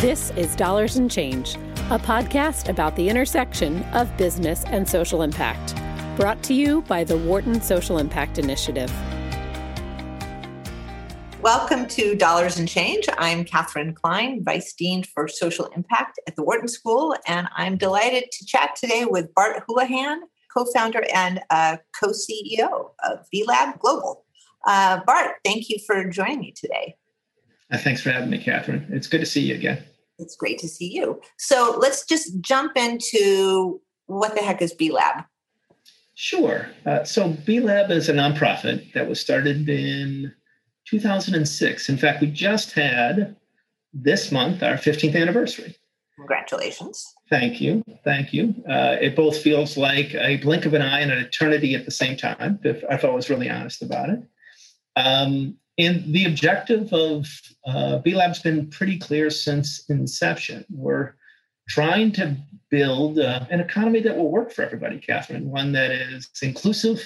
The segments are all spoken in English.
This is Dollars and Change, a podcast about the intersection of business and social impact. Brought to you by the Wharton Social Impact Initiative. Welcome to Dollars and Change. I'm Katherine Klein, Vice Dean for Social Impact at the Wharton School, and I'm delighted to chat today with Bart Houlahan, co founder and uh, co CEO of B-Lab Global. Uh, Bart, thank you for joining me today. Uh, thanks for having me, Katherine. It's good to see you again. It's great to see you. So let's just jump into what the heck is B-Lab? Sure. Uh, so B-Lab is a nonprofit that was started in 2006. In fact, we just had this month our 15th anniversary. Congratulations. Thank you. Thank you. Uh, it both feels like a blink of an eye and an eternity at the same time, if, if I was really honest about it. Um, and the objective of uh, B Lab's been pretty clear since inception. We're trying to build uh, an economy that will work for everybody, Katherine, one that is inclusive,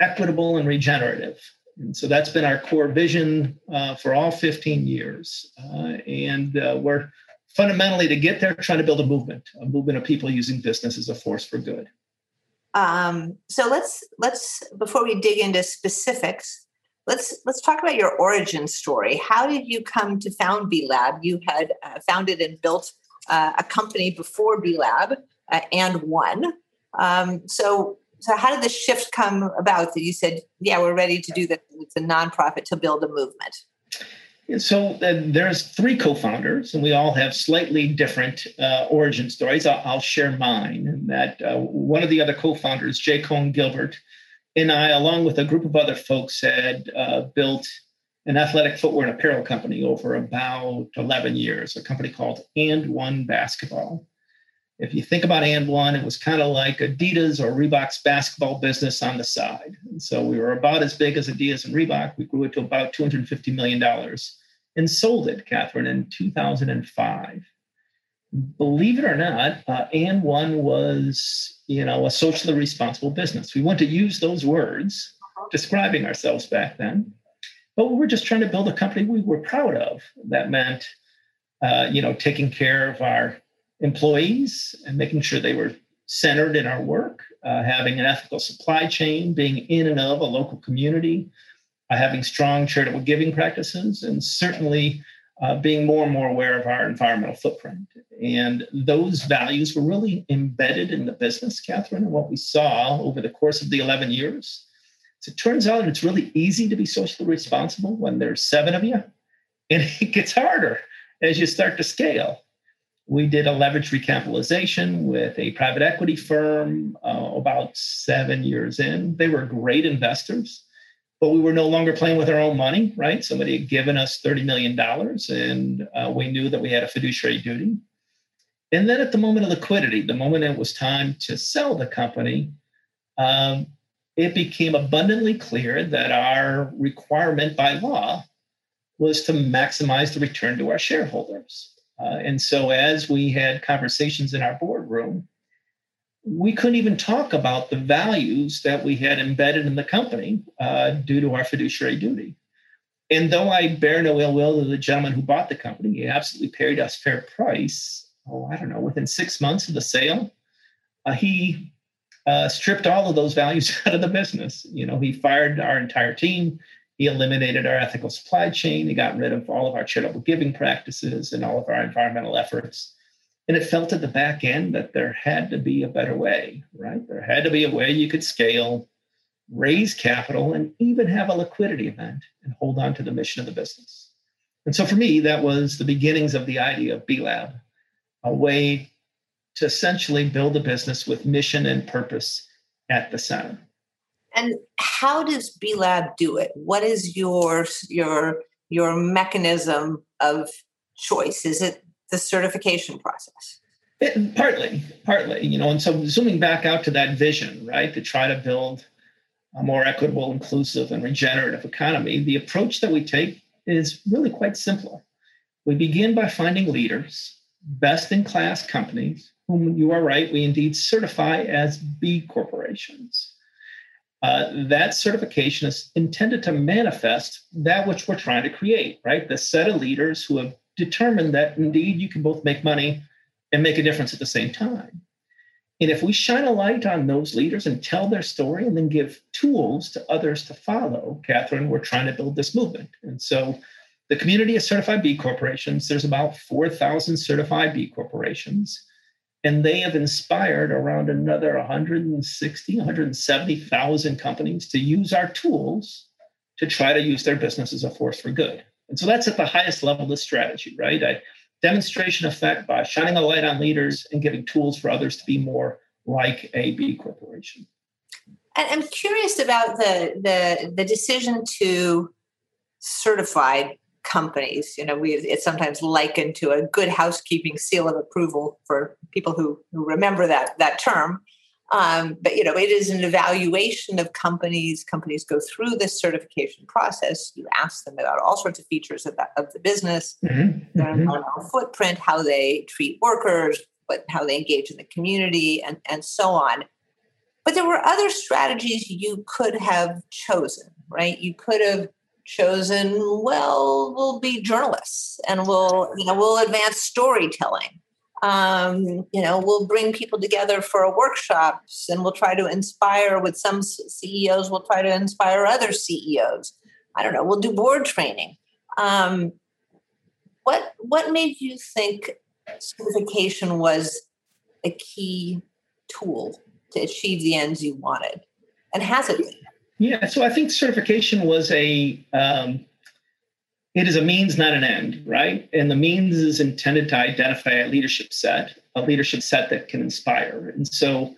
equitable, and regenerative. And so that's been our core vision uh, for all 15 years. Uh, and uh, we're fundamentally to get there trying to build a movement, a movement of people using business as a force for good. Um, so let's let's before we dig into specifics, let's let's talk about your origin story. How did you come to found B Lab? You had uh, founded and built uh, a company before B Lab uh, and one. Um, so so how did the shift come about that you said, yeah, we're ready to do this? It's a nonprofit to build a movement. So uh, there's three co-founders, and we all have slightly different uh, origin stories. I'll, I'll, share mine. And that uh, one of the other co-founders, Jay Coen Gilbert, and I, along with a group of other folks, had uh, built an athletic footwear and apparel company over about 11 years, a company called And One Basketball. If you think about And One, it was kind of like Adidas or Reebok's basketball business on the side. And so we were about as big as Adidas and Reebok. We grew it to about $250 million and sold it, Katherine, in 2005 believe it or not, uh, and one was, you know, a socially responsible business. We want to use those words describing ourselves back then, but we were just trying to build a company we were proud of. That meant, uh, you know, taking care of our employees and making sure they were centered in our work, uh, having an ethical supply chain, being in and of a local community, uh, having strong charitable giving practices, and certainly uh, being more and more aware of our environmental footprint. And those values were really embedded in the business, Katherine, and what we saw over the course of the 11 years. So it turns out it's really easy to be socially responsible when there's seven of you, and it gets harder as you start to scale. We did a leverage recapitalization with a private equity firm uh, about seven years in. They were great investors but we were no longer playing with our own money, right? Somebody had given us $30 million and uh, we knew that we had a fiduciary duty. And then at the moment of liquidity, the moment it was time to sell the company, um, it became abundantly clear that our requirement by law was to maximize the return to our shareholders. Uh, and so, as we had conversations in our boardroom, we couldn't even talk about the values that we had embedded in the company uh, due to our fiduciary duty. And though I bear no ill will to the gentleman who bought the company, he absolutely paid us fair price. Oh, I don't know, within six months of the sale, uh, he uh, stripped all of those values out of the business. You know, he fired our entire team. He eliminated our ethical supply chain. He got rid of all of our charitable giving practices and all of our environmental efforts. And it felt at the back end that there had to be a better way, right? There had to be a way you could scale, raise capital, and even have a liquidity event and hold on to the mission of the business. And so for me, that was the beginnings of the idea of B Lab, a way to essentially build a business with mission and purpose at the center. And how does B Lab do it? What is your your your mechanism of choice? Is it the certification process? It, partly, partly, you know, and so zooming back out to that vision, right, to try to build a more equitable, inclusive, and regenerative economy, the approach that we take is really quite simple. We begin by finding leaders, best in class companies, whom you are right, we indeed certify as B corporations. Uh, that certification is intended to manifest that which we're trying to create, right? The set of leaders who have determined that indeed you can both make money and make a difference at the same time. And if we shine a light on those leaders and tell their story and then give tools to others to follow, Katherine, we're trying to build this movement. And so the community of certified B corporations, there's about 4,000 certified B corporations, and they have inspired around another 160, 170,000 companies to use our tools to try to use their business as a force for good. And so that's at the highest level of the strategy, right? I, demonstration effect by shining a light on leaders and giving tools for others to be more like a B corporation. And I'm curious about the the, the decision to certify companies. You know, we it's sometimes likened to a good housekeeping seal of approval for people who, who remember that that term. Um, but you know, it is an evaluation of companies. Companies go through this certification process. You ask them about all sorts of features of, that, of the business, mm-hmm. their mm-hmm. environmental footprint, how they treat workers, but how they engage in the community, and and so on. But there were other strategies you could have chosen, right? You could have chosen, well, we'll be journalists and we'll, you know, we'll advance storytelling. Um, you know, we'll bring people together for workshops and we'll try to inspire with some CEOs, we'll try to inspire other CEOs. I don't know, we'll do board training. Um, what what made you think certification was a key tool to achieve the ends you wanted? And has it been? Yeah, so I think certification was a um, it is a means, not an end, right? And the means is intended to identify a leadership set, a leadership set that can inspire. And so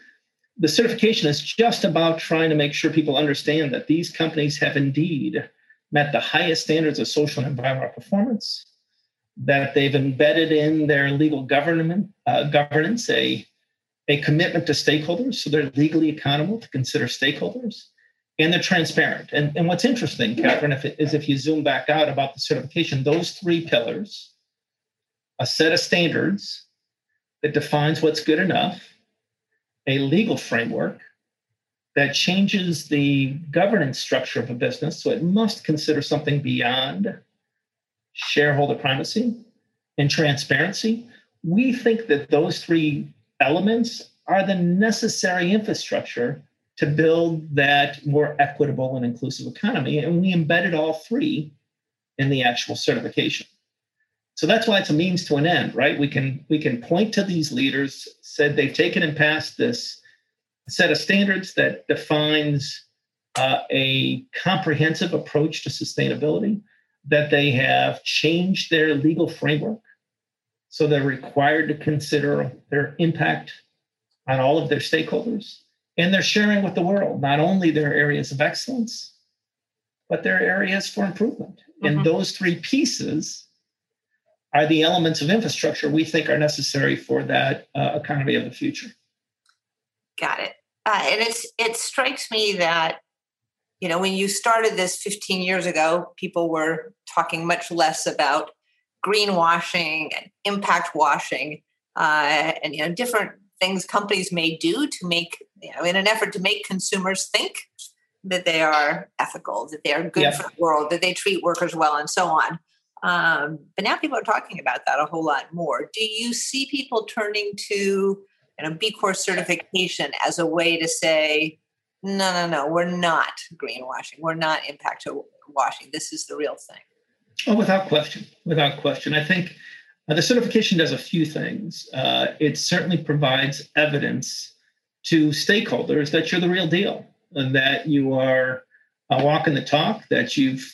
the certification is just about trying to make sure people understand that these companies have indeed met the highest standards of social and environmental performance, that they've embedded in their legal government uh, governance a, a commitment to stakeholders, so they're legally accountable to consider stakeholders and they're transparent. And, and what's interesting, Katherine, if it, is if you zoom back out about the certification, those three pillars, a set of standards that defines what's good enough, a legal framework that changes the governance structure of a business, so it must consider something beyond shareholder primacy and transparency. We think that those three elements are the necessary infrastructure to build that more equitable and inclusive economy. And we embedded all three in the actual certification. So that's why it's a means to an end, right? We can we can point to these leaders, said they've taken and passed this set of standards that defines uh, a comprehensive approach to sustainability, that they have changed their legal framework. So they're required to consider their impact on all of their stakeholders and they're sharing with the world not only their areas of excellence but their areas for improvement. Mm-hmm. and those three pieces are the elements of infrastructure we think are necessary for that uh, economy of the future. Got it. Uh, and it's it strikes me that you know when you started this 15 years ago people were talking much less about greenwashing and impact washing uh, and you know different things companies may do to make, you know, in an effort to make consumers think that they are ethical, that they are good for the world, that they treat workers well, and so on. Um, but now people are talking about that a whole lot more. Do you see people turning to you know, B Corp certification as a way to say, no, no, no, we're not greenwashing, we're not impact washing. This is the real thing. Oh, without question, without question. I think uh, the certification does a few things. Uh, it certainly provides evidence to stakeholders that you're the real deal, and that you are uh, walking the talk, that you've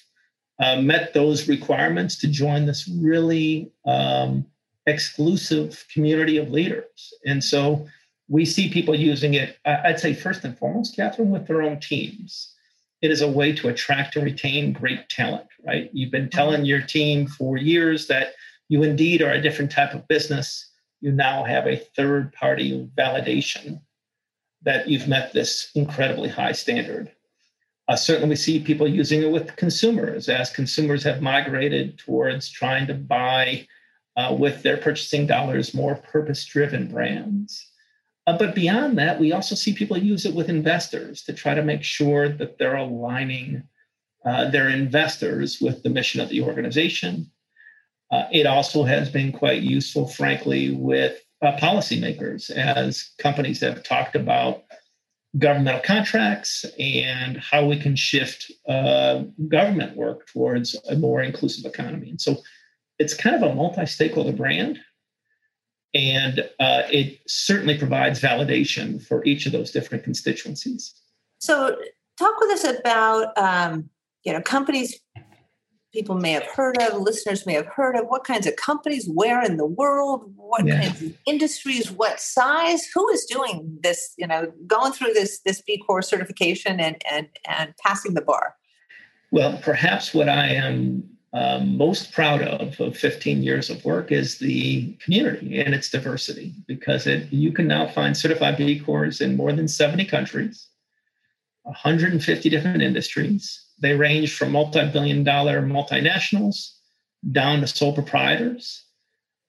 uh, met those requirements to join this really um, exclusive community of leaders. And so we see people using it, I'd say, first and foremost, Katherine, with their own teams. It is a way to attract and retain great talent, right? You've been telling your team for years that you indeed are a different type of business, you now have a third party validation that you've met this incredibly high standard. Uh, certainly, we see people using it with consumers as consumers have migrated towards trying to buy uh, with their purchasing dollars more purpose driven brands. Uh, but beyond that, we also see people use it with investors to try to make sure that they're aligning uh, their investors with the mission of the organization Uh, it also has been quite useful, frankly, with uh, policymakers as companies have talked about governmental contracts and how we can shift uh, government work towards a more inclusive economy. And so it's kind of a multi stakeholder brand. And uh, it certainly provides validation for each of those different constituencies. So, talk with us about um, you know companies people may have heard of, listeners may have heard of? What kinds of companies, where in the world, what yeah. kinds of industries, what size? Who is doing this, you know, going through this this B Corp certification and and and passing the bar? Well, perhaps what I am um, most proud of of 15 years of work is the community and its diversity because it, you can now find certified B Corps in more than 70 countries, 150 different industries they range from multi billion dollar multinationals down to sole proprietors.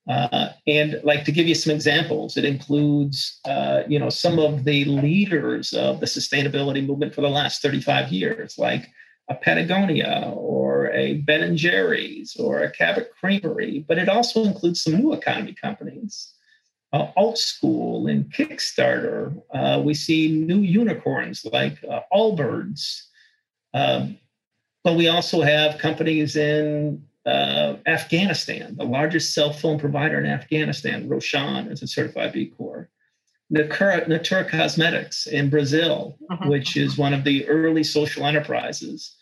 Uh, and like to give you some examples, it includes, uh, you know, some of the leaders of the sustainability movement for the last 35 years, like a Patagonia or a Ben and Jerry's or a Cabot Creamery. But it also includes some new economy companies, uh, Alt School and Kickstarter. Uh, we see new unicorns like uh, Allbirds. Um, but we also have companies in uh, Afghanistan, the largest cell phone provider in Afghanistan, Roshan, is a certified B Corp. Natura, Natura Cosmetics in Brazil, uh-huh. which is one of the early social enterprises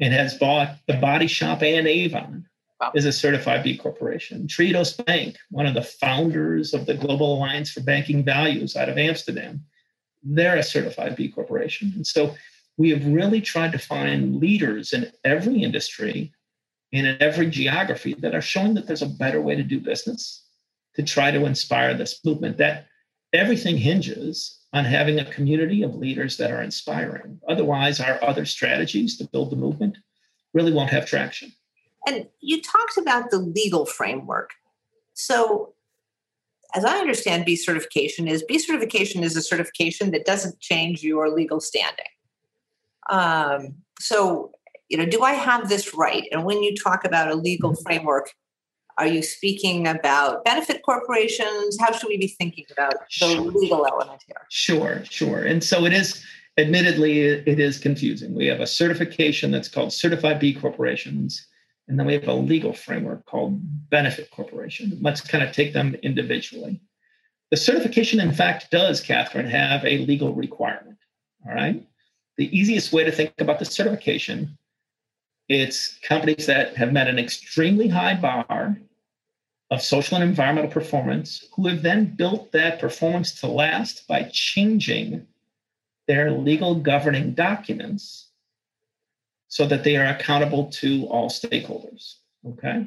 and has bought the Body Shop and Avon, wow. is a certified B Corporation. Triodos Bank, one of the founders of the Global Alliance for Banking Values out of Amsterdam, they're a certified B Corporation. And so we have really tried to find leaders in every industry and in every geography that are showing that there's a better way to do business to try to inspire this movement that everything hinges on having a community of leaders that are inspiring. Otherwise our other strategies to build the movement really won't have traction. And you talked about the legal framework. So as i understand b certification is b certification is a certification that doesn't change your legal standing um, so, you know, do I have this right? And when you talk about a legal mm-hmm. framework, are you speaking about benefit corporations? How should we be thinking about the sure. legal element here? Sure, sure. And so it is, admittedly, it is confusing. We have a certification that's called Certified B Corporations, and then we have a legal framework called Benefit Corporation. Let's kind of take them individually. The certification, in fact, does, Katherine, have a legal requirement. All right the easiest way to think about the certification it's companies that have met an extremely high bar of social and environmental performance who have then built that performance to last by changing their legal governing documents so that they are accountable to all stakeholders okay?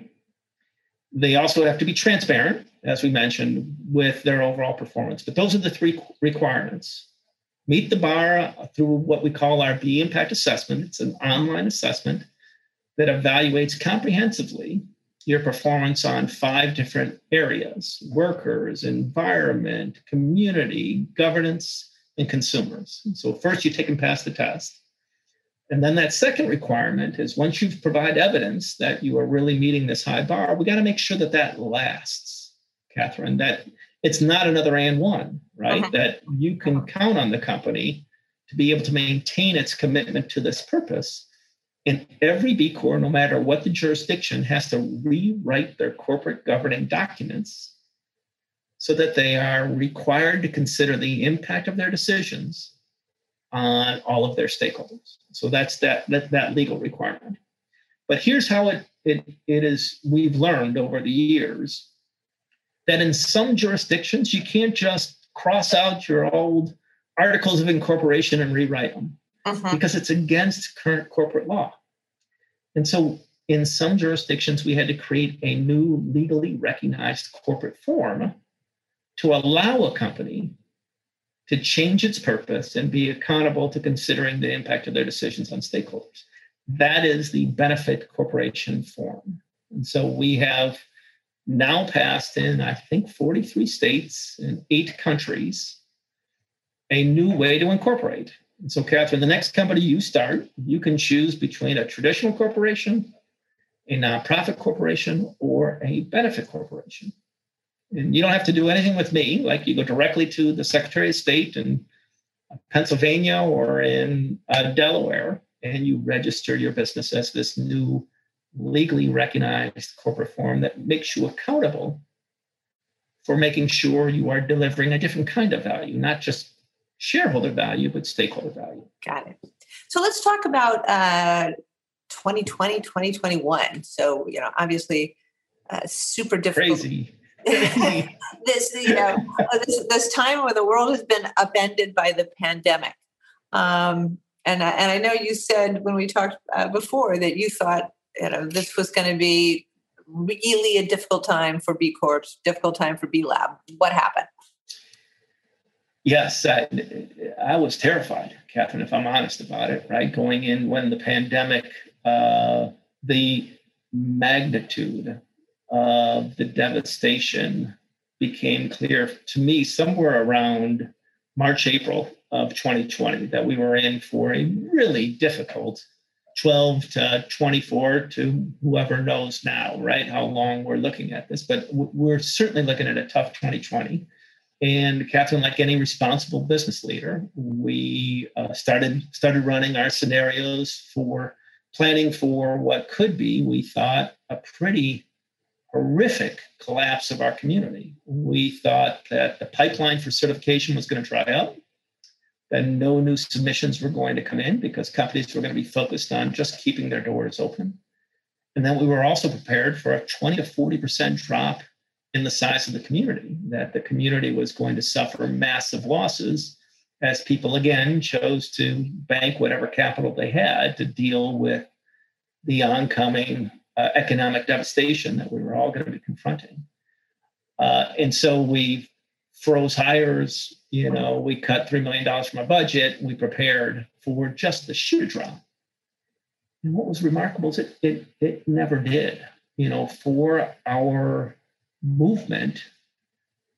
They also have to be transparent as we mentioned with their overall performance. But those are the three requirements meet the bar through what we call our B impact assessment. It's an online assessment that evaluates comprehensively your performance on five different areas workers, environment, community, governance, and consumers. So, first, you take and pass the test. And then that second requirement is once you've provided evidence that you are really meeting this high bar, we got to make sure that that lasts, Katherine, that it's not another and one, right? Uh-huh. That you can count on the company to be able to maintain its commitment to this purpose. And every B Corp, no matter what the jurisdiction, has to rewrite their corporate governing documents so that they are required to consider the impact of their decisions on all of their stakeholders. So that's that that, that legal requirement. But here's how it, it it is we've learned over the years that in some jurisdictions you can't just cross out your old articles of incorporation and rewrite them uh-huh. because it's against current corporate law. And so in some jurisdictions, we had to create a new legally recognized corporate form to allow a company to change its purpose and be accountable to considering the impact of their decisions on stakeholders. That is the benefit corporation form. And so we have now passed in, I think, 43 states and eight countries, a new way to incorporate. And so, Katherine, the next company you start, you can choose between a traditional corporation a nonprofit corporation or a benefit corporation. And you don't have to do anything with me. Like you go directly to the Secretary of State in Pennsylvania or in uh, Delaware, and you register your business as this new legally recognized corporate form that makes you accountable for making sure you are delivering a different kind of value, not just shareholder value, but stakeholder value. Got it. So let's talk about uh, 2020, 2021. So, you know, obviously, uh, super difficult. Crazy. this, you know, this, this time where the world has been upended by the pandemic. Um, and, and I know you said when we talked uh, before that you thought, you know, this was going to be really a difficult time for B Corps, difficult time for B Lab. What happened? Yes, I, I was terrified, Katherine, if I'm honest about it, right? Going in when the pandemic, uh, the magnitude of the devastation became clear to me somewhere around March, April of 2020 that we were in for a really difficult 12 to 24 to whoever knows now, right? How long we're looking at this, but we're certainly looking at a tough 2020. And Katherine, like any responsible business leader, we uh, started started running our scenarios for planning for what could be, we thought, a pretty horrific collapse of our community. We thought that the pipeline for certification was going to dry up, that no new submissions were going to come in because companies were going to be focused on just keeping their doors open. And then we were also prepared for a 20 to 40% drop in the size of the community, that the community was going to suffer massive losses as people again chose to bank whatever capital they had to deal with the oncoming uh, economic devastation that we were all going to be confronting. Uh, and so we froze hires, you know, we cut $3 million from our budget, we prepared for just the shoe drop. And what was remarkable is it, it, it never did. You know, for our movement,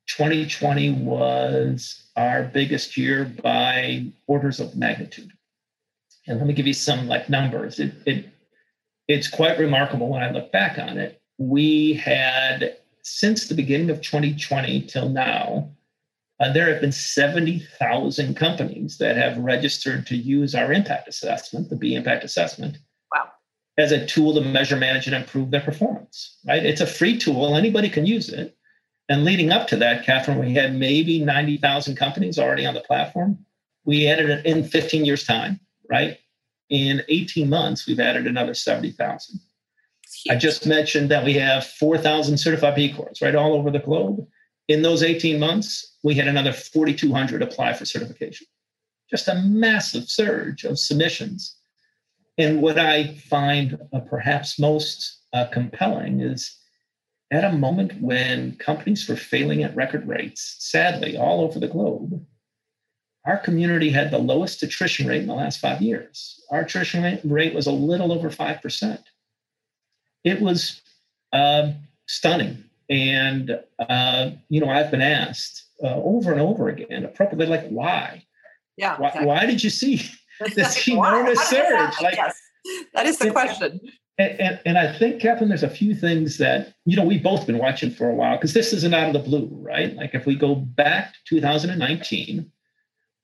2020 was our biggest year by orders of magnitude. And let me give you some like numbers. It, it it's quite remarkable when I look back on it. We had since the beginning of 2020 till now, uh, there have been 70,000 companies that have registered to use our impact assessment, the B impact assessment, as a tool to measure, manage, and improve their performance. Right? It's a free tool; anybody can use it. And leading up to that, Katherine, we had maybe 90,000 companies already on the platform. We added it in 15 years' time, right? In 18 months, we've added another 70,000. I just mentioned that we have 4,000 certified B Corps, right, all over the globe. In those 18 months, we had another 4,200 apply for certification. Just a massive surge of submissions and what I find uh, perhaps most uh, compelling is at a moment when companies were failing at record rates, sadly, all over the globe, our community had the lowest attrition rate in the last five years. Our attrition rate was a little over 5%. It was uh, stunning. And, uh, you know, I've been asked uh, over and over again, appropriately, like, why? Yeah. Why, exactly. why did you see this enormous surge. Like, yes, that is the and, question. And, and, and, I think, Katherine, there's a few things that, you know, we've both been watching for a while because this isn't out of the blue, right? Like if we go back to 2019,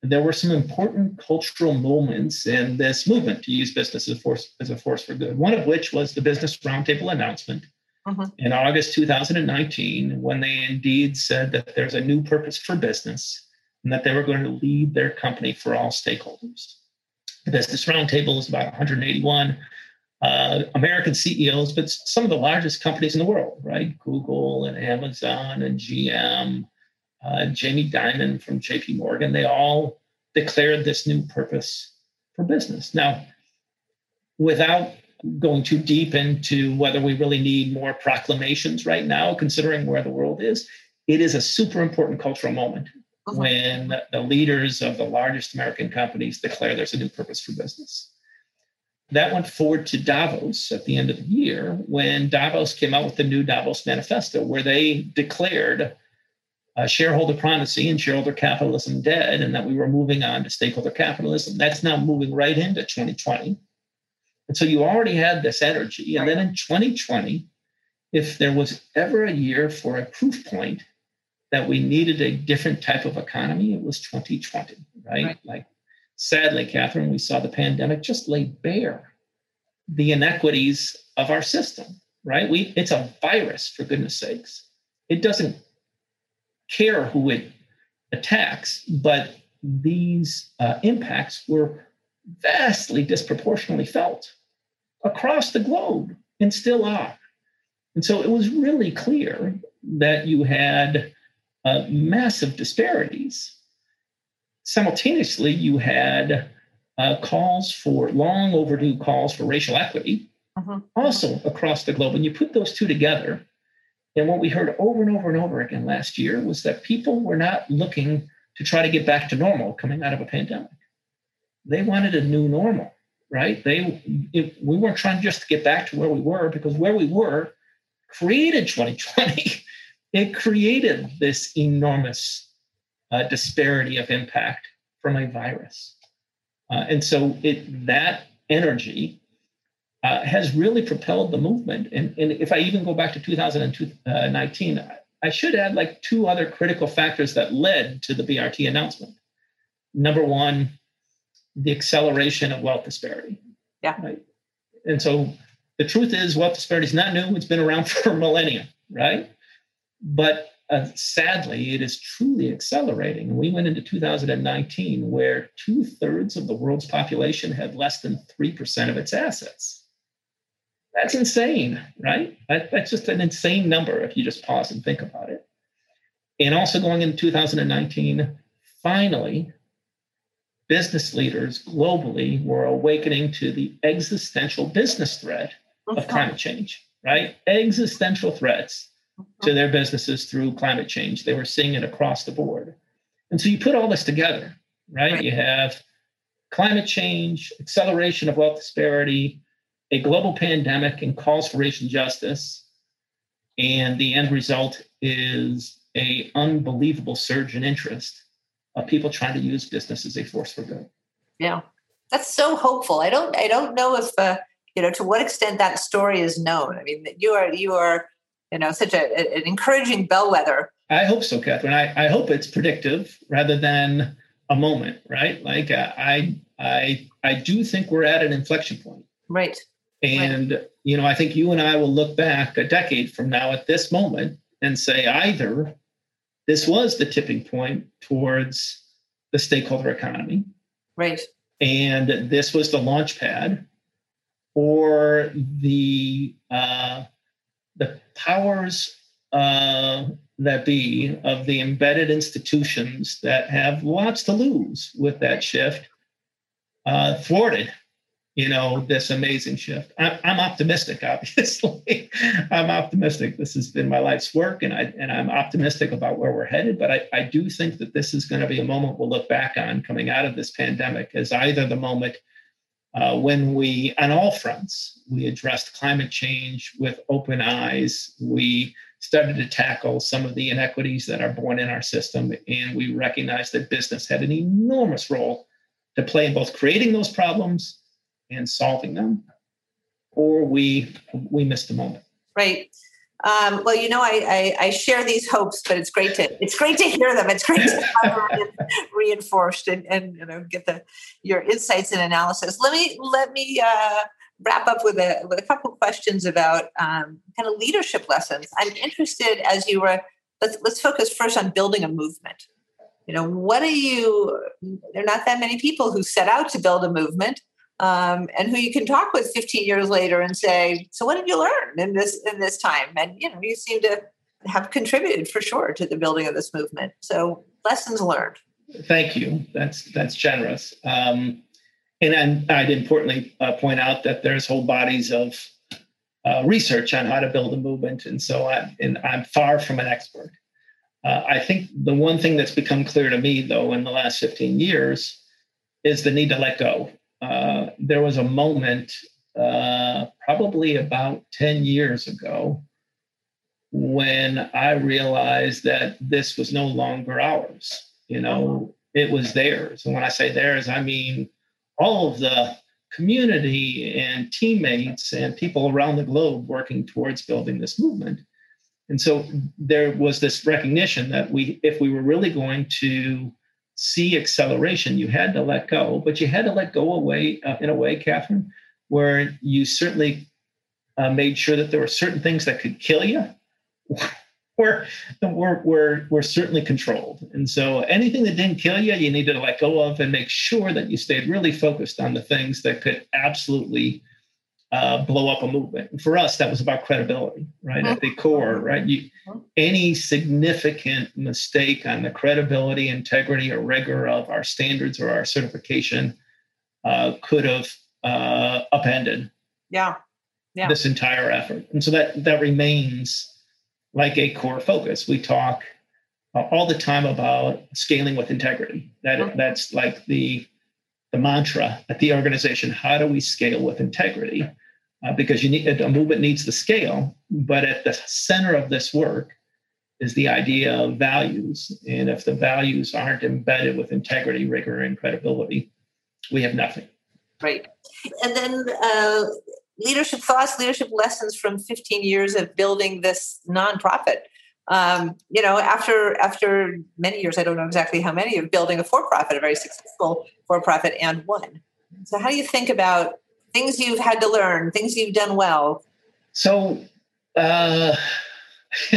there were some important cultural moments in this movement to use business as a force, as a force for good. One of which was the Business Roundtable announcement mm-hmm. in August 2019, when they indeed said that there's a new purpose for business and that they were going to lead their company for all stakeholders. The Business Roundtable is about 181 uh, American CEOs, but some of the largest companies in the world, right? Google and Amazon and GM, uh, Jamie Dimon from JP Morgan, they all declared this new purpose for business. Now, without going too deep into whether we really need more proclamations right now, considering where the world is, it is a super important cultural moment uh-huh. when the leaders of the largest American companies declare there's a new purpose for business. That went forward to Davos at the end of the year when Davos came out with the new Davos Manifesto, where they declared uh, shareholder primacy and shareholder capitalism dead, and that we were moving on to stakeholder capitalism. That's now moving right into 2020. And so you already had this energy. And then in 2020, if there was ever a year for a proof point that we needed a different type of economy, it was 2020, right? right. Like, sadly, Katherine, we saw the pandemic just lay bare the inequities of our system, right? We it's a virus, for goodness sakes. It doesn't care who it attacks, but these uh, impacts were vastly disproportionately felt across the globe and still are. And so it was really clear that you had uh, massive disparities. Simultaneously, you had uh, calls for long overdue calls for racial equity, uh-huh. also across the globe. And you put those two together, and what we heard over and over and over again last year was that people were not looking to try to get back to normal coming out of a pandemic. They wanted a new normal, right? They it, we weren't trying just to get back to where we were because where we were created 2020. it created this enormous uh, disparity of impact from a virus. Uh, and so it that energy uh, has really propelled the movement. And, and if I even go back to 2019, I should add like two other critical factors that led to the BRT announcement. Number one, the acceleration of wealth disparity. Yeah. Right. And so the truth is, wealth disparity is not new. It's been around for millennia, right? But uh, sadly, it is truly accelerating. We went into 2019 where two thirds of the world's population had less than 3% of its assets. That's insane, right? That, that's just an insane number if you just pause and think about it. And also going into 2019, finally, business leaders globally were awakening to the existential business threat of climate change, right? Existential threats to their businesses through climate change. They were seeing it across the board. And so you put all this together, right? right. You have climate change, acceleration of wealth disparity, a global pandemic, and calls for racial justice. And the end result is a unbelievable surge in interest of people trying to use business as a force for good. Yeah, that's so hopeful. I don't, I don't know if, uh, you know, to what extent that story is known. I mean, you are, you are you know such a, an encouraging bellwether i hope so katherine I, I hope it's predictive rather than a moment right like uh, i i i do think we're at an inflection point right and right. you know i think you and i will look back a decade from now at this moment and say either this was the tipping point towards the stakeholder economy right and this was the launch pad or the uh, the powers uh, that be of the embedded institutions that have lots to lose with that shift uh, thwarted you know this amazing shift I, am optimistic obviously i'm optimistic this has been my life's work and i and i'm optimistic about where we're headed but i, I do think that this is going to be a moment we'll look back on coming out of this pandemic as either the moment uh, when we, on all fronts, we addressed climate change with open eyes. We started to tackle some of the inequities that are born in our system, and we recognized that business had an enormous role to play in both creating those problems and solving them, or we we missed the moment. Right. Um, well, you know, I, I, I, share these hopes, but it's great to it's great to hear them. It's great to have them reinforced and, and you know get the your insights and analysis. Let me let me uh, wrap up with a with a couple questions about um, kind of leadership lessons. I'm interested as you were. Let's let's focus first on building a movement. You know, what are you? There are not that many people who set out to build a movement um, and who you can talk with 15 years later and say, "So what did you learn in this in this time?" And you know, you seem to have contributed for sure to the building of this movement. So lessons learned. Thank you. That's that's generous. Um, and I'd importantly uh, point out that there's whole bodies of uh, research on how to build a movement, and so I and I'm far from an expert. Uh, I think the one thing that's become clear to me, though, in the last 15 years, is the need to let go uh, there was a moment, uh, probably about 10 years ago, when I realized that this was no longer ours. You know, it was theirs. And when I say theirs, I mean all of the community and teammates and people around the globe working towards building this movement. And so there was this recognition that we, if we were really going to see acceleration, you had to let go, but you had to let go away uh, in a way, Katherine, where you certainly uh, made sure that there were certain things that could kill you were, were, were, were certainly controlled. And so anything that didn't kill you, you needed to let go of and make sure that you stayed really focused on the things that could absolutely uh, blow up a movement. And for us, that was about credibility, right? At the core, right? You, any significant mistake on the credibility, integrity, or rigor of our standards or our certification uh, could have uh, upended yeah. Yeah. this entire effort. And so that that remains like a core focus. We talk uh, all the time about scaling with integrity. That mm-hmm. that's like the the mantra at the organization. How do we scale with integrity? Uh, because you need a movement needs to scale, but at the center of this work is the idea of values. And if the values aren't embedded with integrity, rigor, and credibility, we have nothing. Right. And then uh, leadership thoughts, leadership lessons from 15 years of building this nonprofit. Um, you know, after after many years, I don't know exactly how many of building a for-profit, a very successful for-profit, and one. So, how do you think about things you've had to learn, things you've done well? So, uh,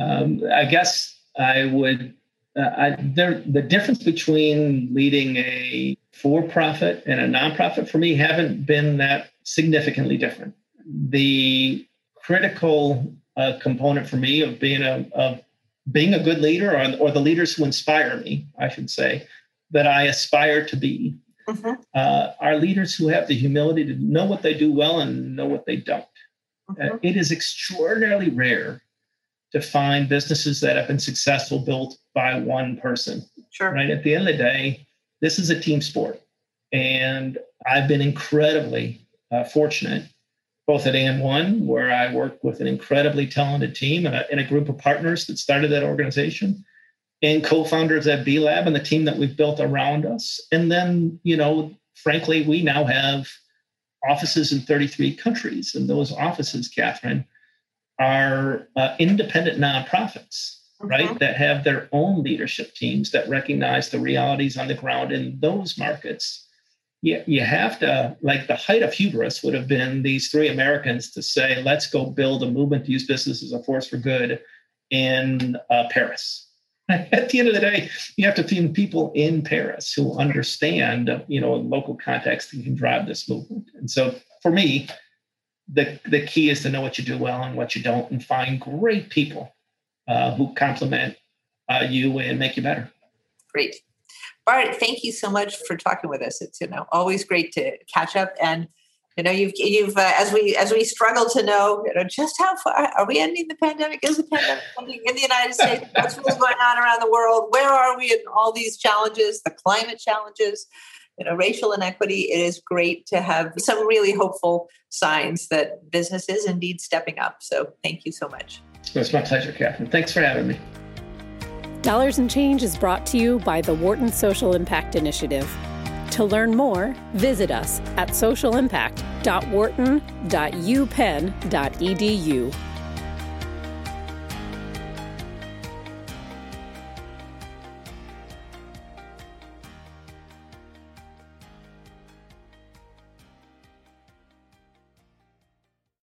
um, I guess I would. Uh, I, there, the difference between leading a for-profit and a nonprofit for me haven't been that significantly different. The critical uh, component for me of being a of being a good leader, or, or the leaders who inspire me, I should say, that I aspire to be, mm-hmm. uh, are leaders who have the humility to know what they do well and know what they don't. Mm-hmm. Uh, it is extraordinarily rare to find businesses that have been successful built by one person. Sure. Right. At the end of the day, this is a team sport. And I've been incredibly uh, fortunate, both at And One, where I work with an incredibly talented team and a, and a group of partners that started that organization, and co-founders at B Lab and the team that we've built around us. And then, you know, frankly, we now have offices in 33 countries, and those offices, Katherine, are uh, independent nonprofits, right? Mm-hmm. That have their own leadership teams that recognize the realities on the ground in those markets you, you have to like the height of hubris would have been these three Americans to say, let's go build a movement to use business as a force for good in uh, Paris. At the end of the day, you have to find people in Paris who understand, you know, local context and can drive this movement. And so for me, the, the key is to know what you do well and what you don't and find great people uh, who complement uh, you and make you better. Great. Bart, thank you so much for talking with us. It's you know always great to catch up. And you know you've you've uh, as we as we struggle to know you know just how far are we ending the pandemic? Is the pandemic ending in the united states? What's really going on around the world? Where are we in all these challenges the climate challenges? You know racial inequity it is great to have some really hopeful signs that business is indeed stepping up. So thank you so much. It's my pleasure katherine. Thanks for having me Dollars and Change is brought to you by the Wharton Social Impact Initiative. To learn more, visit us at socialimpact.wharton.upenn.edu.